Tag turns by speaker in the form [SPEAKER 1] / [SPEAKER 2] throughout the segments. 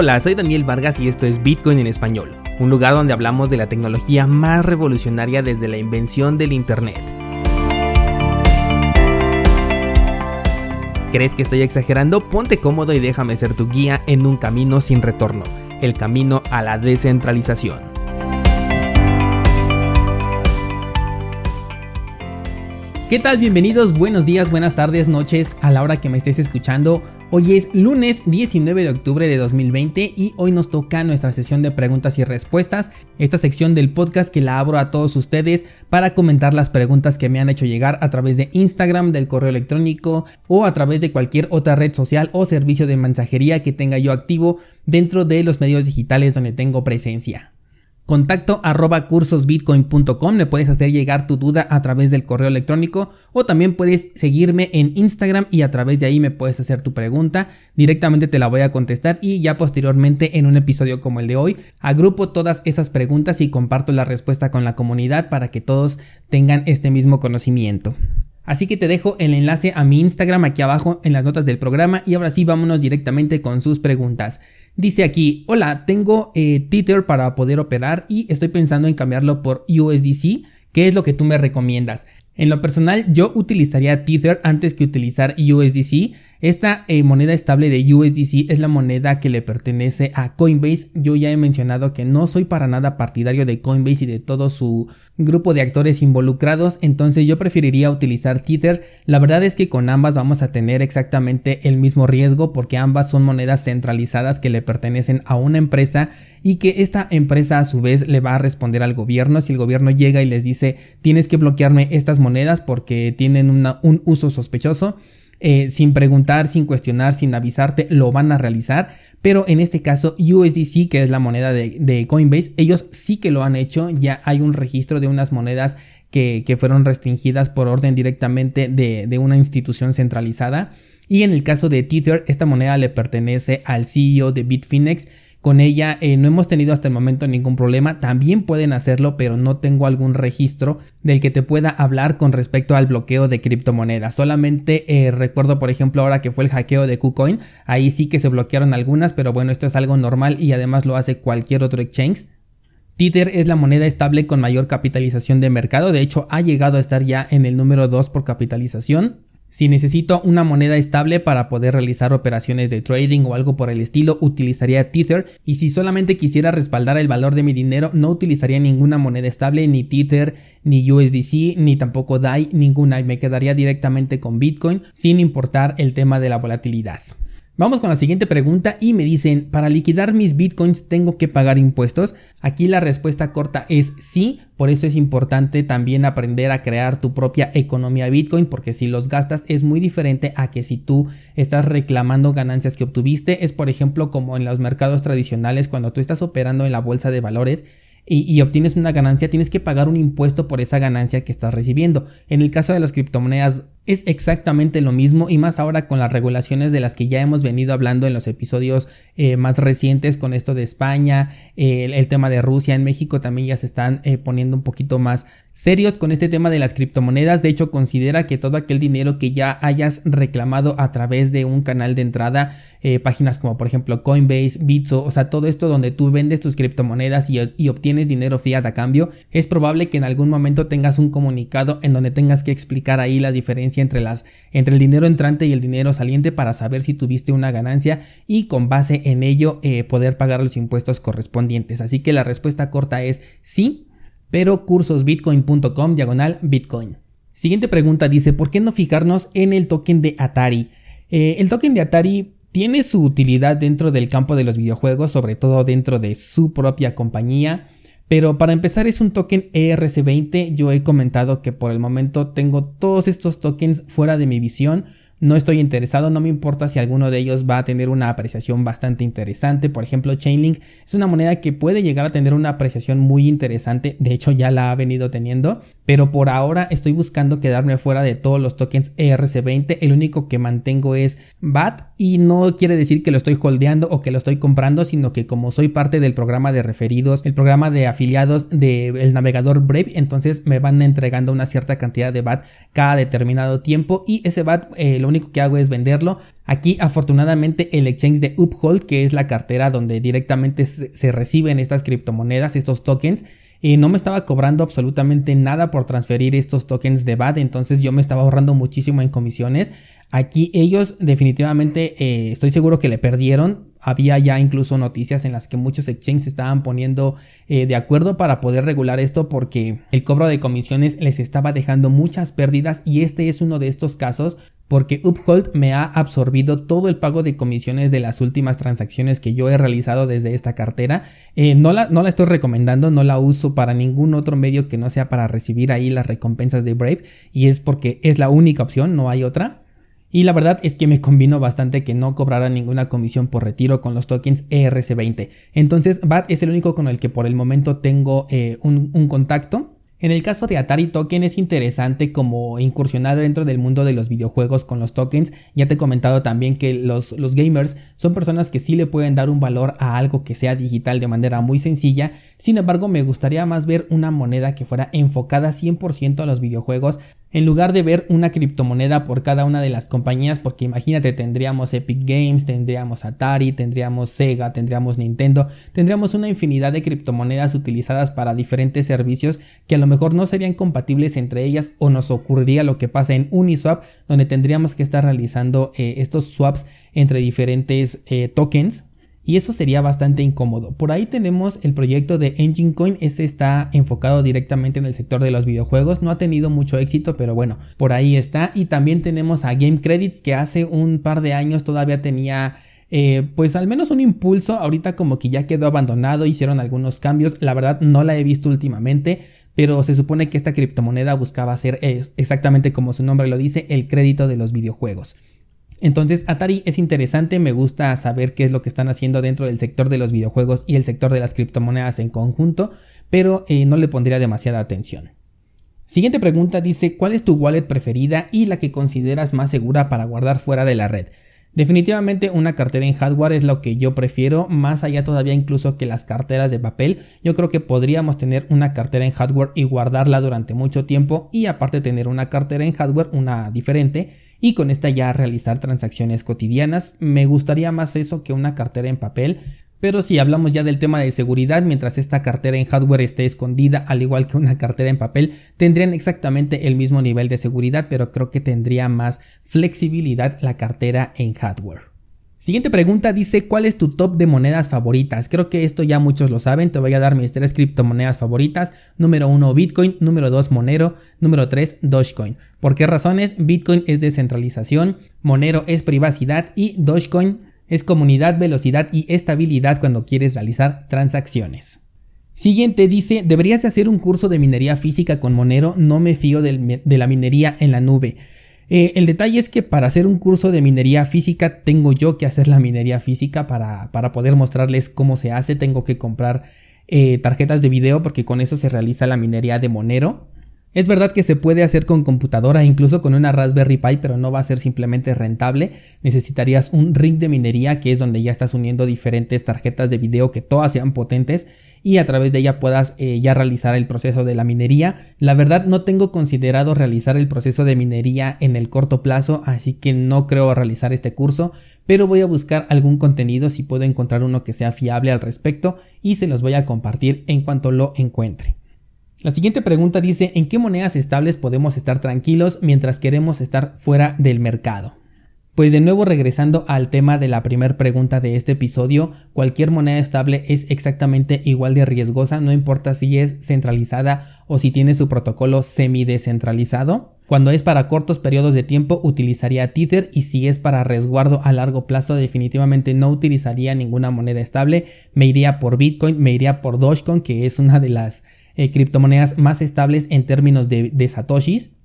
[SPEAKER 1] Hola, soy Daniel Vargas y esto es Bitcoin en español, un lugar donde hablamos de la tecnología más revolucionaria desde la invención del Internet. ¿Crees que estoy exagerando? Ponte cómodo y déjame ser tu guía en un camino sin retorno, el camino a la descentralización. ¿Qué tal? Bienvenidos, buenos días, buenas tardes, noches, a la hora que me estés escuchando. Hoy es lunes 19 de octubre de 2020 y hoy nos toca nuestra sesión de preguntas y respuestas, esta sección del podcast que la abro a todos ustedes para comentar las preguntas que me han hecho llegar a través de Instagram, del correo electrónico o a través de cualquier otra red social o servicio de mensajería que tenga yo activo dentro de los medios digitales donde tengo presencia. Contacto arroba cursosbitcoin.com, me puedes hacer llegar tu duda a través del correo electrónico o también puedes seguirme en Instagram y a través de ahí me puedes hacer tu pregunta, directamente te la voy a contestar y ya posteriormente en un episodio como el de hoy agrupo todas esas preguntas y comparto la respuesta con la comunidad para que todos tengan este mismo conocimiento. Así que te dejo el enlace a mi Instagram aquí abajo en las notas del programa y ahora sí vámonos directamente con sus preguntas. Dice aquí, hola, tengo eh, Tether para poder operar y estoy pensando en cambiarlo por USDC. ¿Qué es lo que tú me recomiendas? En lo personal, yo utilizaría Tether antes que utilizar USDC esta eh, moneda estable de USDC es la moneda que le pertenece a Coinbase. Yo ya he mencionado que no soy para nada partidario de Coinbase y de todo su grupo de actores involucrados, entonces yo preferiría utilizar Tether. La verdad es que con ambas vamos a tener exactamente el mismo riesgo porque ambas son monedas centralizadas que le pertenecen a una empresa y que esta empresa a su vez le va a responder al gobierno si el gobierno llega y les dice tienes que bloquearme estas monedas porque tienen un uso sospechoso eh, sin preguntar, sin cuestionar, sin avisarte, lo van a realizar. Pero en este caso, USDC, que es la moneda de, Coinbase, ellos sí que lo han hecho. Ya hay un registro de unas monedas que, fueron restringidas por orden directamente de, de una institución centralizada. Y en el caso de Tether, esta moneda le pertenece al CEO de Bitfinex con ella eh, no hemos tenido hasta el momento ningún problema. También pueden hacerlo, pero no tengo algún registro del que te pueda hablar con respecto al bloqueo de criptomonedas. Solamente eh, recuerdo, por ejemplo, ahora que fue el hackeo de KuCoin. Ahí sí que se bloquearon algunas, pero bueno, esto es algo normal y además lo hace cualquier otro exchange. Tether es la moneda estable con mayor capitalización de mercado, de hecho ha llegado a estar ya en el número 2 por capitalización. Si necesito una moneda estable para poder realizar operaciones de trading o algo por el estilo, utilizaría Tether y si solamente quisiera respaldar el valor de mi dinero, no utilizaría ninguna moneda estable, ni Tether, ni USDC, ni tampoco DAI, ninguna y me quedaría directamente con Bitcoin sin importar el tema de la volatilidad. Vamos con la siguiente pregunta y me dicen, ¿para liquidar mis bitcoins tengo que pagar impuestos? Aquí la respuesta corta es sí, por eso es importante también aprender a crear tu propia economía bitcoin, porque si los gastas es muy diferente a que si tú estás reclamando ganancias que obtuviste, es por ejemplo como en los mercados tradicionales cuando tú estás operando en la bolsa de valores y, obtienes una ganancia, tienes que pagar un impuesto por esa ganancia que estás recibiendo. En el caso de las criptomonedas es exactamente lo mismo y más ahora con las regulaciones de las que ya hemos venido hablando en los episodios eh, más recientes con esto de España, el, tema de Rusia, en México también ya se están eh, poniendo un poquito más serios con este tema de las criptomonedas. De hecho, considera que todo aquel dinero que ya hayas reclamado a través de un canal de entrada, eh, páginas como por ejemplo Coinbase, Bitso, o sea, todo esto donde tú vendes tus criptomonedas y, y, obtienes dinero fiat a cambio, es probable que en algún momento tengas un comunicado en donde tengas que explicar ahí la entre, las, entre el dinero entrante y el dinero saliente para saber si tuviste una ganancia y con base en ello eh, poder pagar los impuestos correspondientes. Así que la respuesta corta es sí, pero cursosbitcoin.com diagonal bitcoin. Siguiente pregunta dice, ¿por qué no fijarnos en el token de Atari? Eh, el token de Atari tiene su utilidad dentro del campo de los videojuegos, sobre todo dentro de su propia compañía. Pero para empezar es un token ERC20. Yo he comentado que por el momento tengo todos estos tokens fuera de mi visión no estoy interesado, no me importa si alguno de ellos va a tener una apreciación bastante interesante. Por ejemplo, Chainlink es una moneda que puede llegar a tener una apreciación muy interesante, de hecho ya la ha venido teniendo, pero por ahora estoy buscando quedarme fuera de todos los tokens ERC20. El único que mantengo es BAT y no quiere decir que lo estoy holdeando o que lo estoy comprando, sino que como soy parte del programa de referidos, el programa de afiliados del navegador Brave, entonces me van entregando una cierta cantidad de BAT cada determinado tiempo y ese BAT eh, lo único que hago es venderlo. Aquí afortunadamente el exchange de Uphold, que es la cartera donde directamente se reciben estas criptomonedas, estos tokens, y no me estaba cobrando absolutamente nada por transferir estos tokens de BAD, entonces yo me estaba ahorrando muchísimo en comisiones. Aquí ellos definitivamente eh, estoy seguro que le perdieron. Había ya incluso noticias en las que muchos exchanges estaban poniendo eh, de acuerdo para poder regular esto porque el cobro de comisiones les estaba dejando muchas pérdidas y este es uno de estos casos porque Uphold me ha absorbido todo el pago de comisiones de las últimas transacciones que yo he realizado desde esta cartera. Eh, no, la, no la estoy recomendando, no la uso para ningún otro medio que no sea para recibir ahí las recompensas de Brave y es porque es la única opción, no hay otra. Y la verdad es que me convino bastante que no cobrara ninguna comisión por retiro con los tokens ERC20. Entonces BAT es el único con el que por el momento tengo eh, un, contacto. En el caso de Atari Token es interesante como incursionar dentro del mundo de los videojuegos con los tokens. Ya te he comentado también que los, los, gamers son personas que sí le pueden dar un valor a algo que sea digital de manera muy sencilla. Sin embargo, me gustaría más ver una moneda que fuera enfocada 100% a los videojuegos en lugar de ver una criptomoneda por cada una de las compañías, porque imagínate, tendríamos Epic Games, tendríamos Atari, tendríamos Sega, tendríamos Nintendo, tendríamos una infinidad de criptomonedas utilizadas para diferentes servicios que a lo mejor no serían compatibles entre ellas o nos ocurriría lo que pasa en Uniswap, donde tendríamos que estar realizando eh, estos swaps entre diferentes eh, tokens y eso sería bastante incómodo. Por ahí tenemos el proyecto de Engine Coin, ese está enfocado directamente en el sector de los videojuegos, no ha tenido mucho éxito, pero bueno, por ahí está. Y también tenemos a Game Credits que hace un par de años todavía tenía eh, pues al menos un impulso, ahorita como que ya quedó abandonado, hicieron algunos cambios, la verdad no la he visto últimamente, pero se supone que esta criptomoneda buscaba ser exactamente como su nombre lo dice, el crédito de los videojuegos. Entonces Atari es interesante, me gusta saber qué es lo que están haciendo dentro del sector de los videojuegos y el sector de las criptomonedas en conjunto, pero eh, no le pondría demasiada atención. Siguiente pregunta dice, ¿cuál es tu wallet preferida y la que consideras más segura para guardar fuera de la red? Definitivamente una cartera en hardware es lo que yo prefiero, más allá todavía incluso que las carteras de papel. Yo creo que podríamos tener una cartera en hardware y guardarla durante mucho tiempo y aparte tener una cartera en hardware, una diferente, y con esta ya realizar transacciones cotidianas. Me gustaría más eso que una cartera en papel. Pero si hablamos ya del tema de seguridad, mientras esta cartera en hardware esté escondida, al igual que una cartera en papel, tendrían exactamente el mismo nivel de seguridad, pero creo que tendría más flexibilidad la cartera en hardware. Siguiente pregunta dice, ¿cuál es tu top de monedas favoritas? Creo que esto ya muchos lo saben, te voy a dar mis tres criptomonedas favoritas. Número 1 Bitcoin, número 2 Monero, número 3 Dogecoin. ¿Por qué razones? Bitcoin es descentralización, Monero es privacidad y Dogecoin es comunidad, velocidad y estabilidad cuando quieres realizar transacciones. Siguiente dice, deberías de hacer un curso de minería física con Monero, no me fío de la minería en la nube. Eh, el detalle es que para hacer un curso de minería física tengo yo que hacer la minería física para, para poder mostrarles cómo se hace. Tengo que comprar eh, tarjetas de video porque con eso se realiza la minería de Monero. Es verdad que se puede hacer con computadora, incluso con una Raspberry Pi, pero no va a ser simplemente rentable. Necesitarías un ring de minería, que es donde ya estás uniendo diferentes tarjetas de video que todas sean potentes y a través de ella puedas eh, ya realizar el proceso de la minería. La verdad no tengo considerado realizar el proceso de minería en el corto plazo, así que no creo realizar este curso, pero voy a buscar algún contenido si puedo encontrar uno que sea fiable al respecto y se los voy a compartir en cuanto lo encuentre. La siguiente pregunta dice, ¿en qué monedas estables podemos estar tranquilos mientras queremos estar fuera del mercado? Pues de nuevo regresando al tema de la primera pregunta de este episodio, cualquier moneda estable es exactamente igual de riesgosa, no importa si es centralizada o si tiene su protocolo semi-descentralizado. Cuando es para cortos periodos de tiempo utilizaría Tether y si es para resguardo a largo plazo definitivamente no utilizaría ninguna moneda estable, me iría por Bitcoin, me iría por Dogecoin que es una de las eh, criptomonedas más estables en términos de, satoshis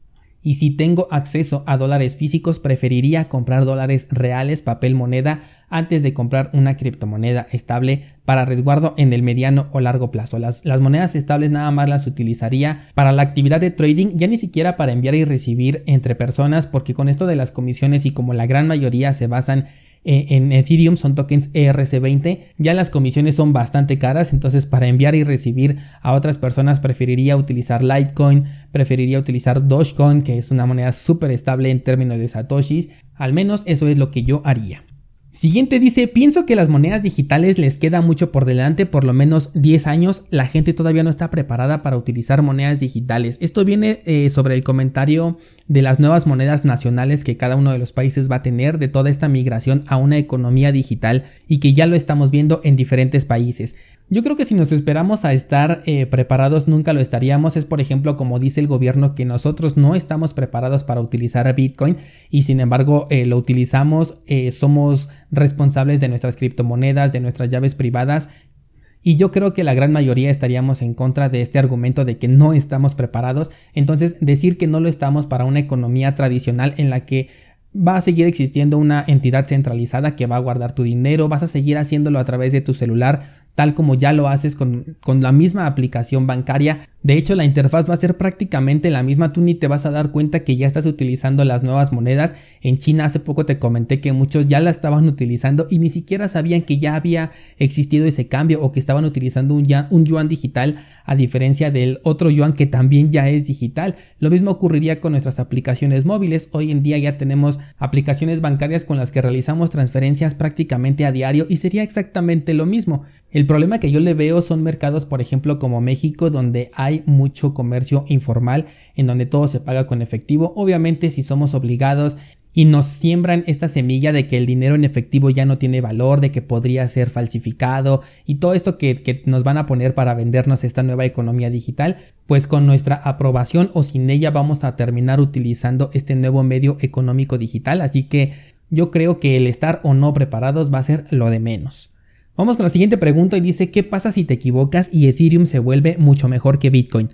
[SPEAKER 1] y si tengo acceso a dólares físicos preferiría comprar dólares reales papel moneda antes de comprar una criptomoneda estable para resguardo en el mediano o largo plazo. Las, las, monedas estables nada más las utilizaría para la actividad de trading, ya ni siquiera para enviar y recibir entre personas, porque con esto de las comisiones y como la gran mayoría se basan en Ethereum son tokens ERC20. Ya las comisiones son bastante caras, entonces para enviar y recibir a otras personas preferiría utilizar Litecoin, preferiría utilizar Dogecoin, que es una moneda súper estable en términos de satoshis. Al menos eso es lo que yo haría. Siguiente dice, pienso que las monedas digitales les queda mucho por delante, por lo menos 10 años, la gente todavía no está preparada para utilizar monedas digitales. Esto viene eh, sobre el comentario de las nuevas monedas nacionales que cada uno de los países va a tener, de toda esta migración a una economía digital y que ya lo estamos viendo en diferentes países. Yo creo que si nos esperamos a estar eh, preparados nunca lo estaríamos. Es por ejemplo como dice el gobierno que nosotros no estamos preparados para utilizar Bitcoin y sin embargo eh, lo utilizamos, eh, somos responsables de nuestras criptomonedas, de nuestras llaves privadas. Y yo creo que la gran mayoría estaríamos en contra de este argumento de que no estamos preparados. Entonces decir que no lo estamos para una economía tradicional en la que va a seguir existiendo una entidad centralizada que va a guardar tu dinero, vas a seguir haciéndolo a través de tu celular, tal como ya lo haces con, con, la misma aplicación bancaria. De hecho, la interfaz va a ser prácticamente la misma, tú ni te vas a dar cuenta que ya estás utilizando las nuevas monedas. En China hace poco te comenté que muchos ya la estaban utilizando y ni siquiera sabían que ya había existido ese cambio o que estaban utilizando un, un yuan digital a diferencia del otro yuan que también ya es digital. Lo mismo ocurriría con nuestras aplicaciones móviles. Hoy en día ya tenemos aplicaciones bancarias con las que realizamos transferencias prácticamente a diario y sería exactamente lo mismo. El problema que yo le veo son mercados, por ejemplo, como México, donde hay mucho comercio informal, en donde todo se paga con efectivo. Obviamente, si somos obligados y nos siembran esta semilla de que el dinero en efectivo ya no tiene valor, de que podría ser falsificado y todo esto que, que, nos van a poner para vendernos esta nueva economía digital, pues con nuestra aprobación o sin ella vamos a terminar utilizando este nuevo medio económico digital. Así que yo creo que el estar o no preparados va a ser lo de menos. Vamos con la siguiente pregunta y dice, ¿qué pasa si te equivocas y Ethereum se vuelve mucho mejor que Bitcoin?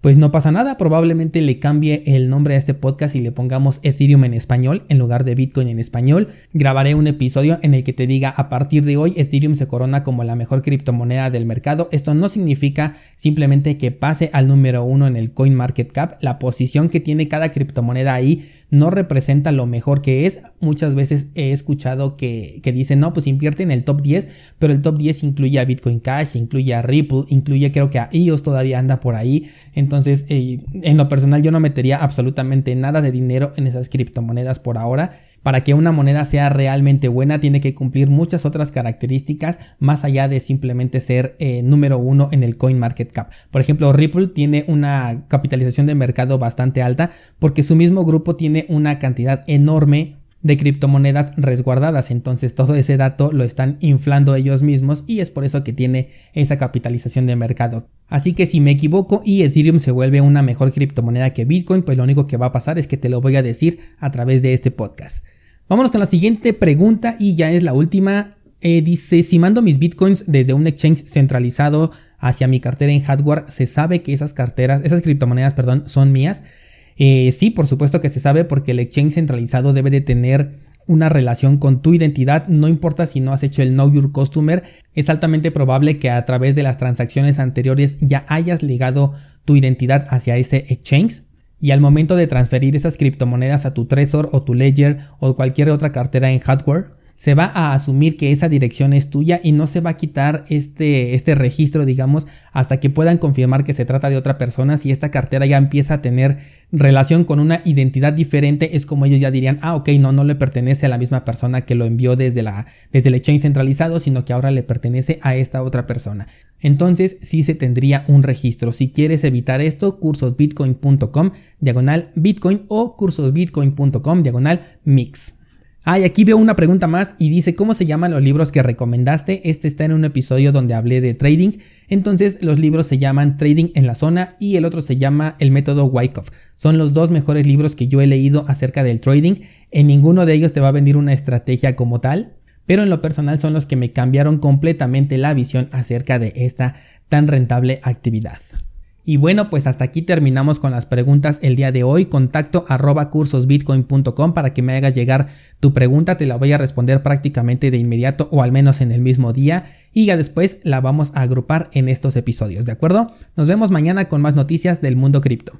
[SPEAKER 1] Pues no pasa nada, probablemente le cambie el nombre a este podcast y le pongamos Ethereum en español en lugar de Bitcoin en español. Grabaré un episodio en el que te diga a partir de hoy Ethereum se corona como la mejor criptomoneda del mercado. Esto no significa simplemente que pase al número uno en el CoinMarketCap. La posición que tiene cada criptomoneda ahí no representa lo mejor que es. Muchas veces he escuchado que, que, dicen, no, pues invierte en el top 10, pero el top 10 incluye a Bitcoin Cash, incluye a Ripple, incluye creo que a EOS todavía anda por ahí. Entonces, eh, en lo personal yo no metería absolutamente nada de dinero en esas criptomonedas por ahora. Para que una moneda sea realmente buena tiene que cumplir muchas otras características más allá de simplemente ser eh, número uno en el coin market cap. Por ejemplo, Ripple tiene una capitalización de mercado bastante alta porque su mismo grupo tiene una cantidad enorme de criptomonedas resguardadas. Entonces todo ese dato lo están inflando ellos mismos y es por eso que tiene esa capitalización de mercado. Así que si me equivoco y Ethereum se vuelve una mejor criptomoneda que Bitcoin, pues lo único que va a pasar es que te lo voy a decir a través de este podcast. Vámonos con la siguiente pregunta y ya es la última. Eh, dice, si mando mis bitcoins desde un exchange centralizado hacia mi cartera en hardware, ¿se sabe que esas carteras, esas criptomonedas, perdón, son mías? Eh, sí, por supuesto que se sabe porque el exchange centralizado debe de tener una relación con tu identidad, no importa si no has hecho el Know Your Customer, es altamente probable que a través de las transacciones anteriores ya hayas ligado tu identidad hacia ese exchange y al momento de transferir esas criptomonedas a tu Trezor o tu Ledger o cualquier otra cartera en hardware, se va a asumir que esa dirección es tuya y no se va a quitar este, este registro, digamos, hasta que puedan confirmar que se trata de otra persona. Si esta cartera ya empieza a tener relación con una identidad diferente, es como ellos ya dirían, ah, ok, no, no le pertenece a la misma persona que lo envió desde, la, desde el exchange centralizado, sino que ahora le pertenece a esta otra persona. Entonces sí se tendría un registro. Si quieres evitar esto, cursosbitcoin.com diagonal bitcoin o cursosbitcoin.com diagonal mix. Ah, y aquí veo una pregunta más y dice, ¿cómo se llaman los libros que recomendaste? Este está en un episodio donde hablé de trading. Entonces, los libros se llaman Trading en la zona y el otro se llama El método Wyckoff. Son los dos mejores libros que yo he leído acerca del trading. En ninguno de ellos te va a venir una estrategia como tal, pero en lo personal son los que me cambiaron completamente la visión acerca de esta tan rentable actividad. Y bueno, pues hasta aquí terminamos con las preguntas el día de hoy. Contacto arroba cursosbitcoin.com para que me hagas llegar tu pregunta. Te la voy a responder prácticamente de inmediato o al menos en el mismo día. Y ya después la vamos a agrupar en estos episodios, ¿de acuerdo? Nos vemos mañana con más noticias del mundo cripto.